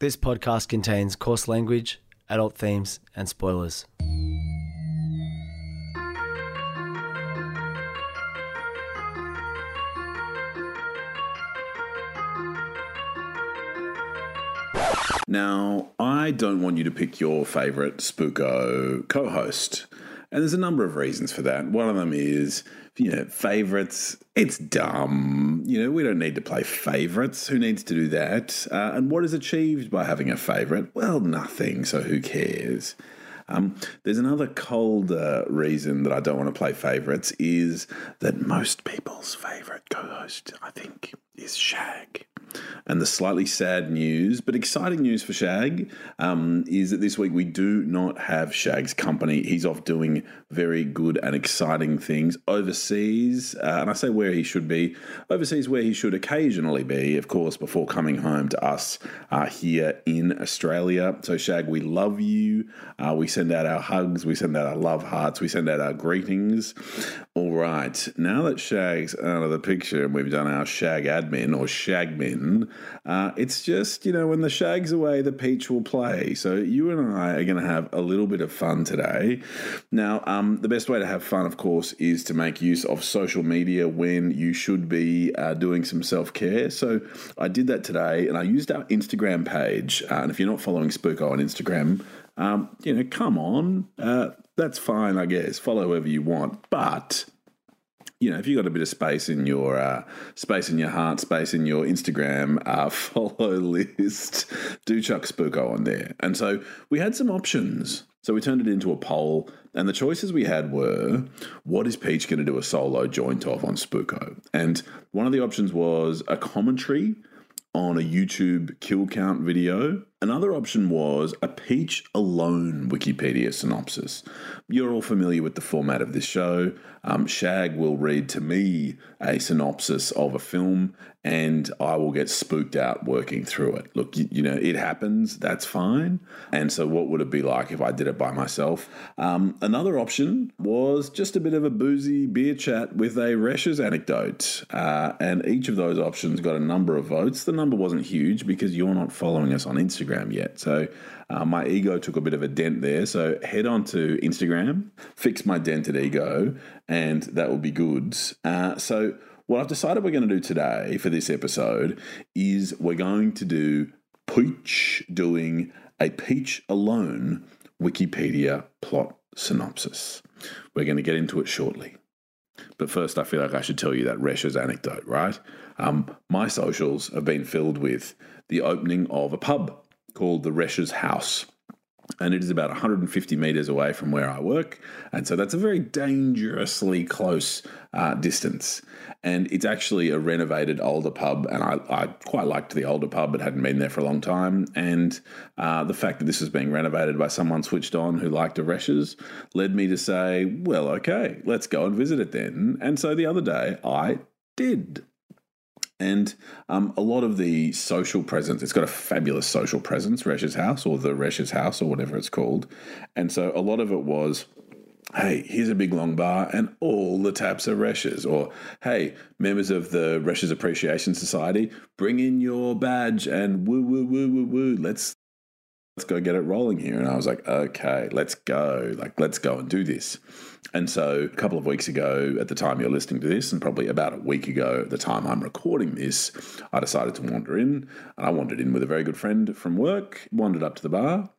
This podcast contains coarse language, adult themes, and spoilers. Now, I don't want you to pick your favorite Spooko co host. And there's a number of reasons for that. One of them is, you know, favorites. It's dumb. You know, we don't need to play favorites. Who needs to do that? Uh, and what is achieved by having a favorite? Well, nothing. So who cares? Um, there's another colder reason that I don't want to play favorites is that most people's favorite co host, I think, is Shag. And the slightly sad news, but exciting news for Shag, um, is that this week we do not have Shag's company. He's off doing very good and exciting things overseas. Uh, and I say where he should be, overseas where he should occasionally be, of course, before coming home to us uh, here in Australia. So, Shag, we love you. Uh, we send out our hugs, we send out our love hearts, we send out our greetings. All right, now that Shag's out of the picture and we've done our Shag admin or Shagmin, uh, it's just, you know, when the Shag's away, the Peach will play. So you and I are going to have a little bit of fun today. Now, um, the best way to have fun, of course, is to make use of social media when you should be uh, doing some self care. So I did that today and I used our Instagram page. Uh, and if you're not following Spooko on Instagram, um, you know, come on. Uh, that's fine, I guess. Follow whoever you want. But you know, if you've got a bit of space in your uh, space in your heart, space in your Instagram uh, follow list, do chuck Spooko on there. And so we had some options. So we turned it into a poll, and the choices we had were: what is Peach going to do a solo joint of on Spooko? And one of the options was a commentary on a YouTube kill count video. Another option was a Peach alone Wikipedia synopsis. You're all familiar with the format of this show. Um, Shag will read to me a synopsis of a film, and I will get spooked out working through it. Look, you, you know, it happens, that's fine. And so, what would it be like if I did it by myself? Um, another option was just a bit of a boozy beer chat with a Resch's anecdote. Uh, and each of those options got a number of votes. The number wasn't huge because you're not following us on Instagram yet. So, uh, my ego took a bit of a dent there. So head on to Instagram, fix my dented ego, and that will be good. Uh, so what I've decided we're going to do today for this episode is we're going to do Peach doing a Peach alone Wikipedia plot synopsis. We're going to get into it shortly. But first, I feel like I should tell you that Resch's anecdote, right? Um, my socials have been filled with the opening of a pub called the Resch's House. And it is about 150 meters away from where I work. And so that's a very dangerously close uh, distance. And it's actually a renovated older pub. And I, I, quite liked the older pub, but hadn't been there for a long time. And uh, the fact that this was being renovated by someone switched on who liked Resch's led me to say, well, okay, let's go and visit it then. And so the other day I did. And um, a lot of the social presence, it's got a fabulous social presence, Resch's House or the Resch's House or whatever it's called. And so a lot of it was, hey, here's a big long bar and all the taps are Resch's. Or, hey, members of the Resch's Appreciation Society, bring in your badge and woo, woo, woo, woo, woo. Let's, let's go get it rolling here. And I was like, okay, let's go. Like, let's go and do this. And so, a couple of weeks ago, at the time you're listening to this, and probably about a week ago, at the time I'm recording this, I decided to wander in. And I wandered in with a very good friend from work, wandered up to the bar,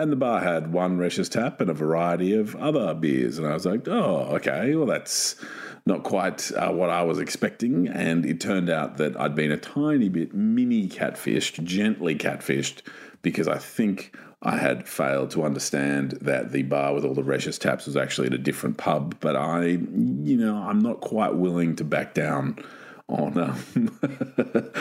and the bar had one Resch's tap and a variety of other beers. And I was like, oh, okay, well, that's not quite uh, what I was expecting. And it turned out that I'd been a tiny bit mini catfished, gently catfished, because I think I had failed to understand that the bar with all the Resch's taps was actually at a different pub. But I, you know, I'm not quite willing to back down on um,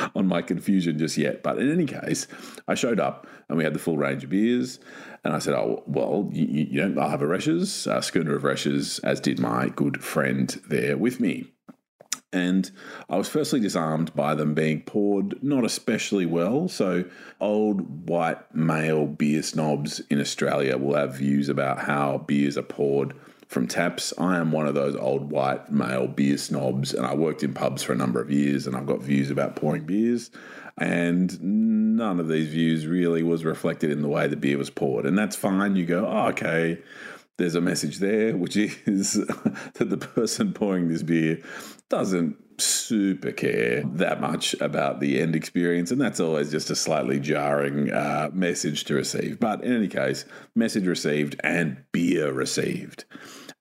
on my confusion just yet. But in any case, I showed up and we had the full range of beers. And I said, "Oh well, you, you know, I'll have a Resch's, a schooner of Resch's, as did my good friend there with me." And I was firstly disarmed by them being poured not especially well. So, old white male beer snobs in Australia will have views about how beers are poured from taps. I am one of those old white male beer snobs, and I worked in pubs for a number of years, and I've got views about pouring beers. And none of these views really was reflected in the way the beer was poured. And that's fine. You go, oh, okay, there's a message there, which is that the person pouring this beer doesn't super care that much about the end experience, and that's always just a slightly jarring uh, message to receive. But in any case, message received and beer received.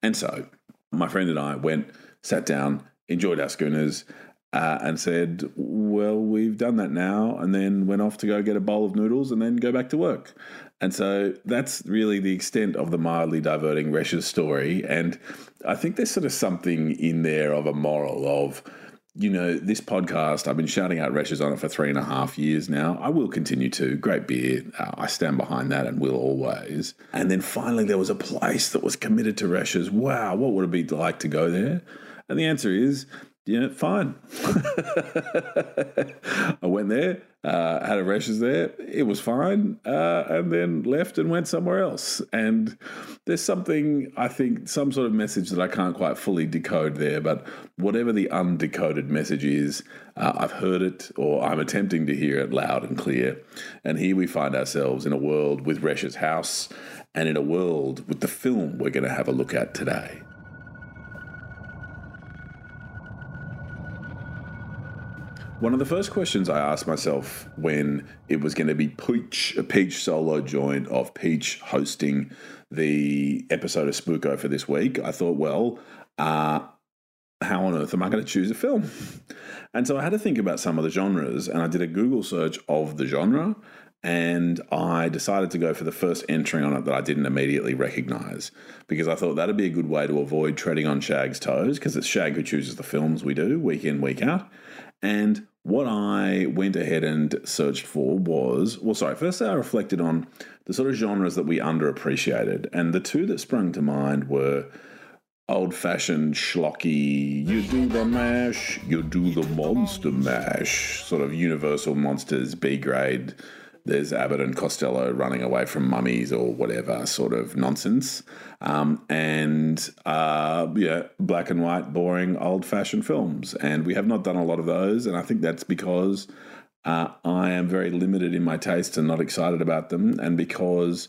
And so my friend and I went, sat down, enjoyed our schooners, uh, and said, Well, we've done that now, and then went off to go get a bowl of noodles and then go back to work. And so that's really the extent of the mildly diverting Resch's story. And I think there's sort of something in there of a moral of, you know, this podcast, I've been shouting out Resch's on it for three and a half years now. I will continue to. Great beer. Uh, I stand behind that and will always. And then finally, there was a place that was committed to Resch's. Wow, what would it be like to go there? And the answer is yeah, fine. I went there, uh, had a Resch's there. It was fine, uh, and then left and went somewhere else. And there's something I think, some sort of message that I can't quite fully decode there. But whatever the undecoded message is, uh, I've heard it, or I'm attempting to hear it loud and clear. And here we find ourselves in a world with Resch's house, and in a world with the film we're going to have a look at today. One of the first questions I asked myself when it was going to be Peach, a Peach solo joint of Peach hosting the episode of Spooko for this week, I thought, well, uh, how on earth am I going to choose a film? And so I had to think about some of the genres, and I did a Google search of the genre, and I decided to go for the first entry on it that I didn't immediately recognize because I thought that'd be a good way to avoid treading on Shag's toes because it's Shag who chooses the films we do week in, week out. And what I went ahead and searched for was, well, sorry, first I reflected on the sort of genres that we underappreciated. And the two that sprung to mind were old fashioned schlocky, you do the mash, you do the monster mash, sort of universal monsters, B grade there's Abbott and Costello running away from mummies or whatever sort of nonsense. Um, and uh, yeah, black and white, boring, old fashioned films. And we have not done a lot of those. And I think that's because uh, I am very limited in my taste and not excited about them. And because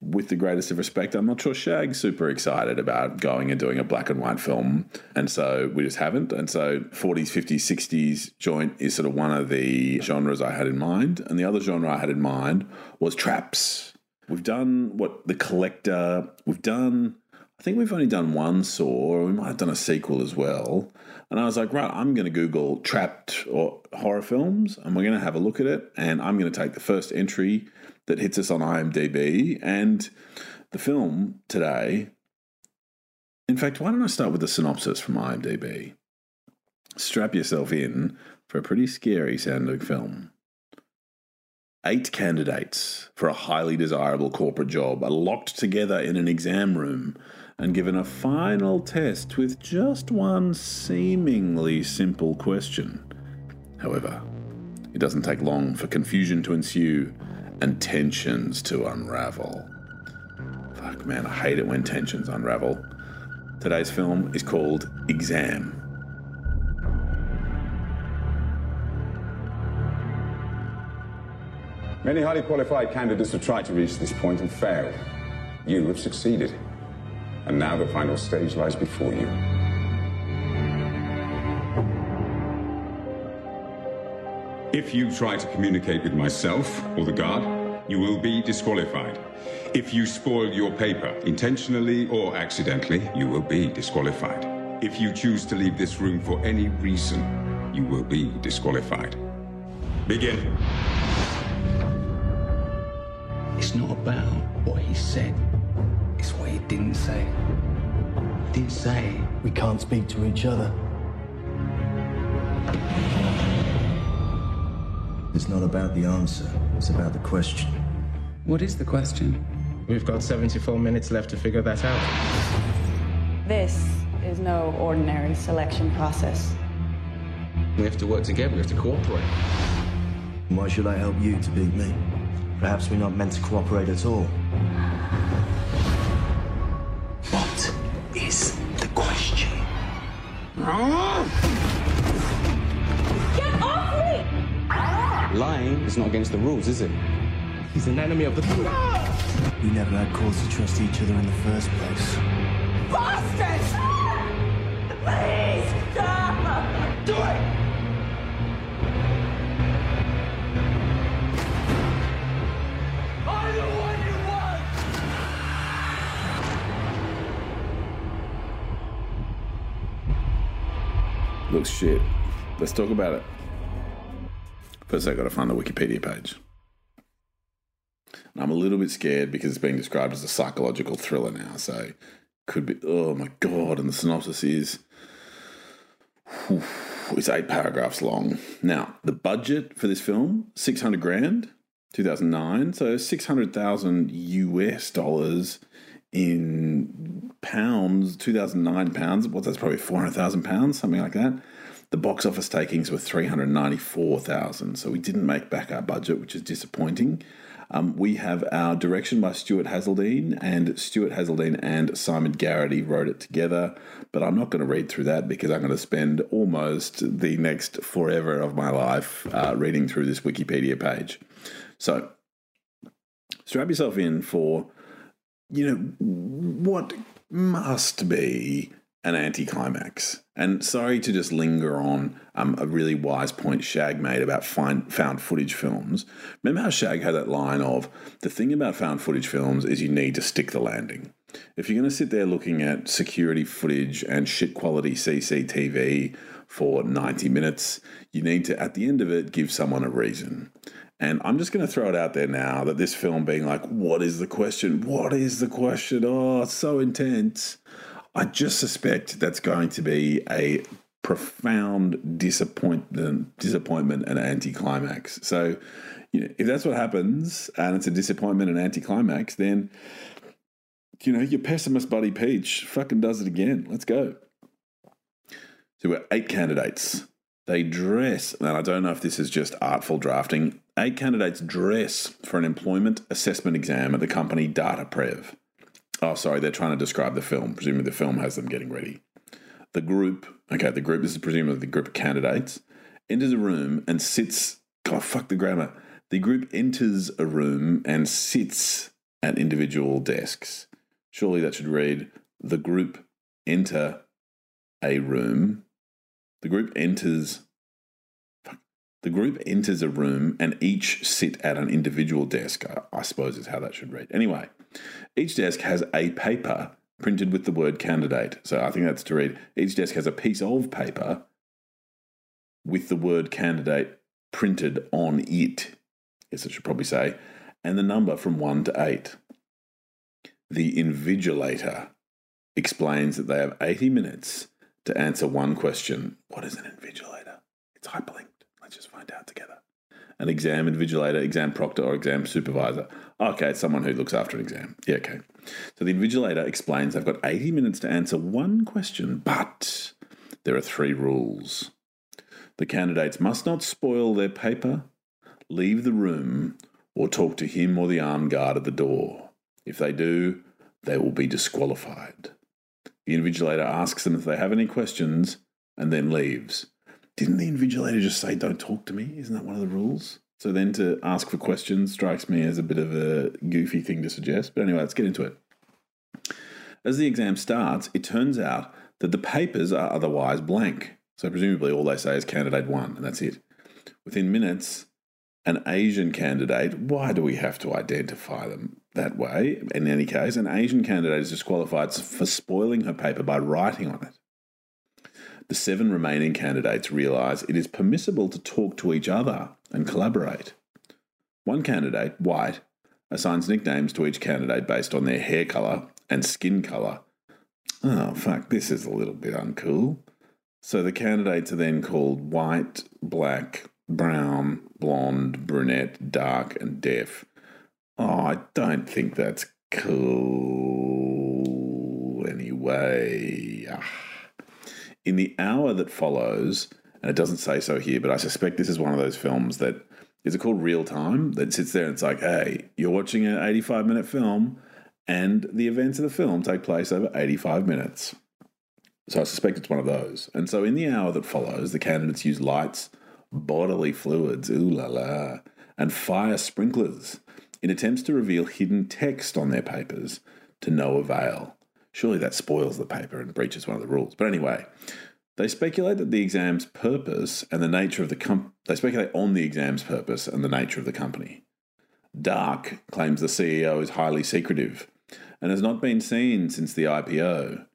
with the greatest of respect, I'm not sure Shag's super excited about going and doing a black and white film. And so we just haven't. And so 40s, 50s, 60s joint is sort of one of the genres I had in mind. And the other genre I had in mind was traps. We've done what the collector, we've done, I think we've only done one Saw, we might have done a sequel as well. And I was like, right, I'm going to Google trapped or horror films and we're going to have a look at it. And I'm going to take the first entry that hits us on IMDb. And the film today, in fact, why don't I start with the synopsis from IMDb? Strap yourself in for a pretty scary sounding film. Eight candidates for a highly desirable corporate job are locked together in an exam room and given a final test with just one seemingly simple question. However, it doesn't take long for confusion to ensue and tensions to unravel. Fuck, man, I hate it when tensions unravel. Today's film is called Exam. Many highly qualified candidates have tried to reach this point and failed. You have succeeded. And now the final stage lies before you. If you try to communicate with myself or the guard, you will be disqualified. If you spoil your paper, intentionally or accidentally, you will be disqualified. If you choose to leave this room for any reason, you will be disqualified. Begin. It's not about what he said, it's what he didn't say. He didn't say We can't speak to each other. It's not about the answer, it's about the question. What is the question? We've got 74 minutes left to figure that out. This is no ordinary selection process. We have to work together, we have to cooperate. Why should I help you to beat me? Perhaps we're not meant to cooperate at all. Get off me! Lying is not against the rules, is it? He's an enemy of the truth. We never had cause to trust each other in the first place. Bastard! Please stop! Do it! Looks shit. Let's talk about it. First, I got to find the Wikipedia page. And I'm a little bit scared because it's being described as a psychological thriller now. So, could be. Oh my god! And the synopsis is. whew, it's eight paragraphs long. Now, the budget for this film six hundred grand, two thousand nine. So six hundred thousand US dollars in pounds, 2009 pounds. What that's probably 400,000 pounds, something like that. The box office takings were 394,000. So we didn't make back our budget, which is disappointing. Um, we have our direction by Stuart Hazeldine, and Stuart Hazeldine and Simon Garrity wrote it together. But I'm not going to read through that because I'm going to spend almost the next forever of my life uh, reading through this Wikipedia page. So strap yourself in for you know, what must be an anticlimax. And sorry to just linger on um, a really wise point Shag made about find, found footage films. Remember how Shag had that line of the thing about found footage films is you need to stick the landing. If you're going to sit there looking at security footage and shit quality CCTV for 90 minutes, you need to, at the end of it, give someone a reason. And I'm just going to throw it out there now that this film being like, what is the question? What is the question? Oh, it's so intense. I just suspect that's going to be a profound disappointment, disappointment and anticlimax. So, you know, if that's what happens and it's a disappointment and anticlimax, then you know your pessimist buddy Peach fucking does it again. Let's go. So we're eight candidates. They dress, and I don't know if this is just artful drafting. Eight candidates dress for an employment assessment exam at the company DataPrev. Oh, sorry, they're trying to describe the film. Presumably, the film has them getting ready. The group, okay, the group this is presumably the group of candidates, enters a room and sits. God, fuck the grammar. The group enters a room and sits at individual desks. Surely that should read: the group enter a room. The group enters. The group enters a room and each sit at an individual desk. I, I suppose is how that should read. Anyway, each desk has a paper printed with the word candidate. So I think that's to read. Each desk has a piece of paper with the word candidate printed on it. Yes, I should probably say, and the number from one to eight. The invigilator explains that they have 80 minutes to answer one question. What is an invigilator? It's hyperlinked. Let's just find out together. An exam invigilator, exam proctor, or exam supervisor. Okay, it's someone who looks after an exam. Yeah, okay. So the invigilator explains they've got 80 minutes to answer one question, but there are three rules. The candidates must not spoil their paper, leave the room, or talk to him or the armed guard at the door. If they do, they will be disqualified. The invigilator asks them if they have any questions and then leaves. Didn't the invigilator just say, don't talk to me? Isn't that one of the rules? So then to ask for questions strikes me as a bit of a goofy thing to suggest. But anyway, let's get into it. As the exam starts, it turns out that the papers are otherwise blank. So presumably all they say is candidate one, and that's it. Within minutes, an Asian candidate, why do we have to identify them that way? In any case, an Asian candidate is disqualified for spoiling her paper by writing on it. The seven remaining candidates realise it is permissible to talk to each other and collaborate. One candidate, White, assigns nicknames to each candidate based on their hair colour and skin colour. Oh, fuck, this is a little bit uncool. So the candidates are then called white, black, brown, blonde, brunette, dark, and deaf. Oh, I don't think that's cool anyway. Ah. In the hour that follows, and it doesn't say so here, but I suspect this is one of those films that is it called real time that sits there and it's like, hey, you're watching an 85 minute film, and the events of the film take place over 85 minutes. So I suspect it's one of those. And so in the hour that follows, the candidates use lights, bodily fluids, ooh la la, and fire sprinklers in attempts to reveal hidden text on their papers to no avail. Surely that spoils the paper and breaches one of the rules. But anyway, they speculate that the exam's purpose and the nature of the com- they speculate on the exam's purpose and the nature of the company. Dark claims the CEO is highly secretive and has not been seen since the IPO.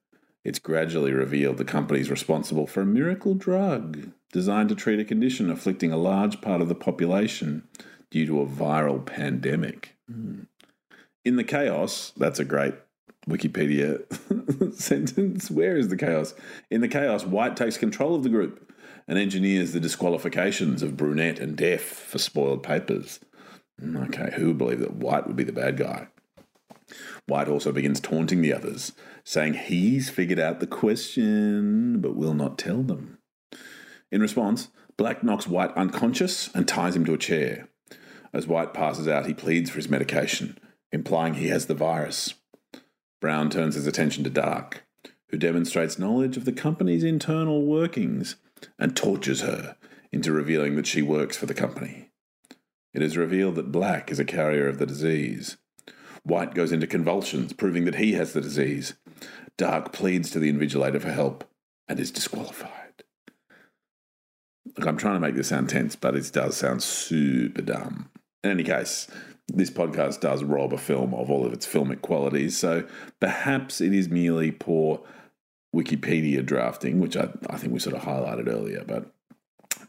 It's gradually revealed the company is responsible for a miracle drug designed to treat a condition afflicting a large part of the population due to a viral pandemic. Hmm. In the chaos, that's a great Wikipedia sentence. Where is the chaos? In the chaos, White takes control of the group and engineers the disqualifications of Brunette and Deaf for spoiled papers. Hmm, okay, who would believe that White would be the bad guy? White also begins taunting the others, saying he's figured out the question but will not tell them. In response, Black knocks White unconscious and ties him to a chair. As White passes out, he pleads for his medication, implying he has the virus. Brown turns his attention to Dark, who demonstrates knowledge of the company's internal workings and tortures her into revealing that she works for the company. It is revealed that Black is a carrier of the disease. White goes into convulsions, proving that he has the disease. Dark pleads to the invigilator for help and is disqualified. Look, I'm trying to make this sound tense, but it does sound super dumb. In any case, this podcast does rob a film of all of its filmic qualities, so perhaps it is merely poor Wikipedia drafting, which I, I think we sort of highlighted earlier, but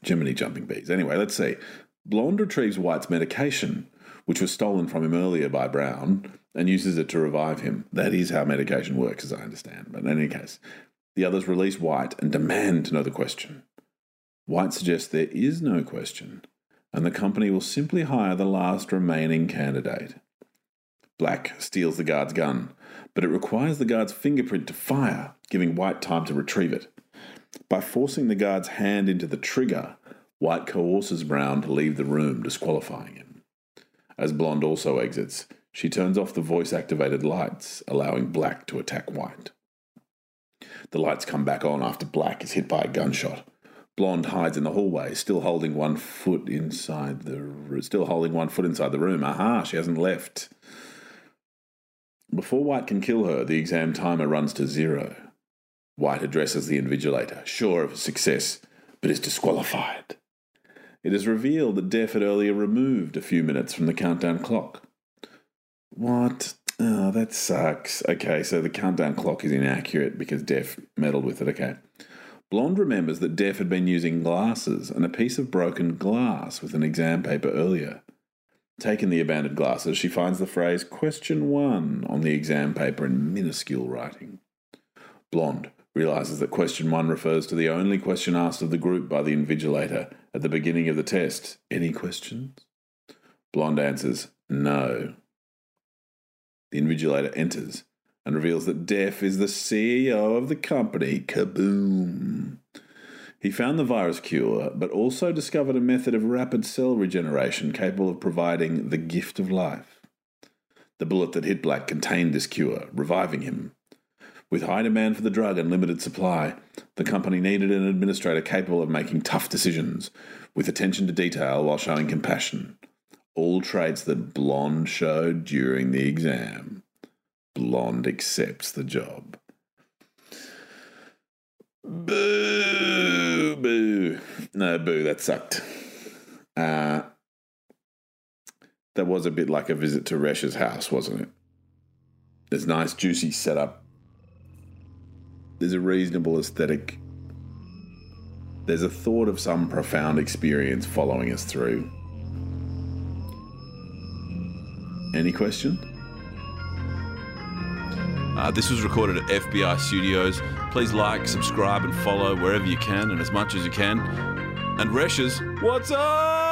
Jiminy jumping bees. Anyway, let's see. Blonde retrieves White's medication, which was stolen from him earlier by Brown, and uses it to revive him. That is how medication works, as I understand. But in any case, the others release White and demand to know the question. White suggests there is no question, and the company will simply hire the last remaining candidate. Black steals the guard's gun, but it requires the guard's fingerprint to fire, giving White time to retrieve it. By forcing the guard's hand into the trigger, White coerces Brown to leave the room, disqualifying him. As Blonde also exits, she turns off the voice activated lights, allowing Black to attack White. The lights come back on after Black is hit by a gunshot. Blonde hides in the hallway, still holding one foot inside the still holding one foot inside the room. Aha, she hasn't left. Before White can kill her, the exam timer runs to zero. White addresses the invigilator, sure of success, but is disqualified. It is revealed that Deaf had earlier removed a few minutes from the countdown clock. What? Oh, that sucks. Okay, so the countdown clock is inaccurate because Deaf meddled with it. Okay. Blonde remembers that Deaf had been using glasses and a piece of broken glass with an exam paper earlier. Taking the abandoned glasses, she finds the phrase question one on the exam paper in minuscule writing. Blonde realizes that question one refers to the only question asked of the group by the invigilator at the beginning of the test. Any questions? Blonde answers, no. The invigilator enters and reveals that Deaf is the CEO of the company. Kaboom! He found the virus cure, but also discovered a method of rapid cell regeneration capable of providing the gift of life. The bullet that hit Black contained this cure, reviving him. With high demand for the drug and limited supply, the company needed an administrator capable of making tough decisions, with attention to detail while showing compassion. All traits that Blonde showed during the exam. Blonde accepts the job. Boo! Boo! No, boo, that sucked. Uh, that was a bit like a visit to Resch's house, wasn't it? There's nice, juicy setup. There's a reasonable aesthetic. There's a thought of some profound experience following us through. Any question? Uh, this was recorded at FBI Studios. Please like, subscribe, and follow wherever you can and as much as you can. And Resch's, what's up?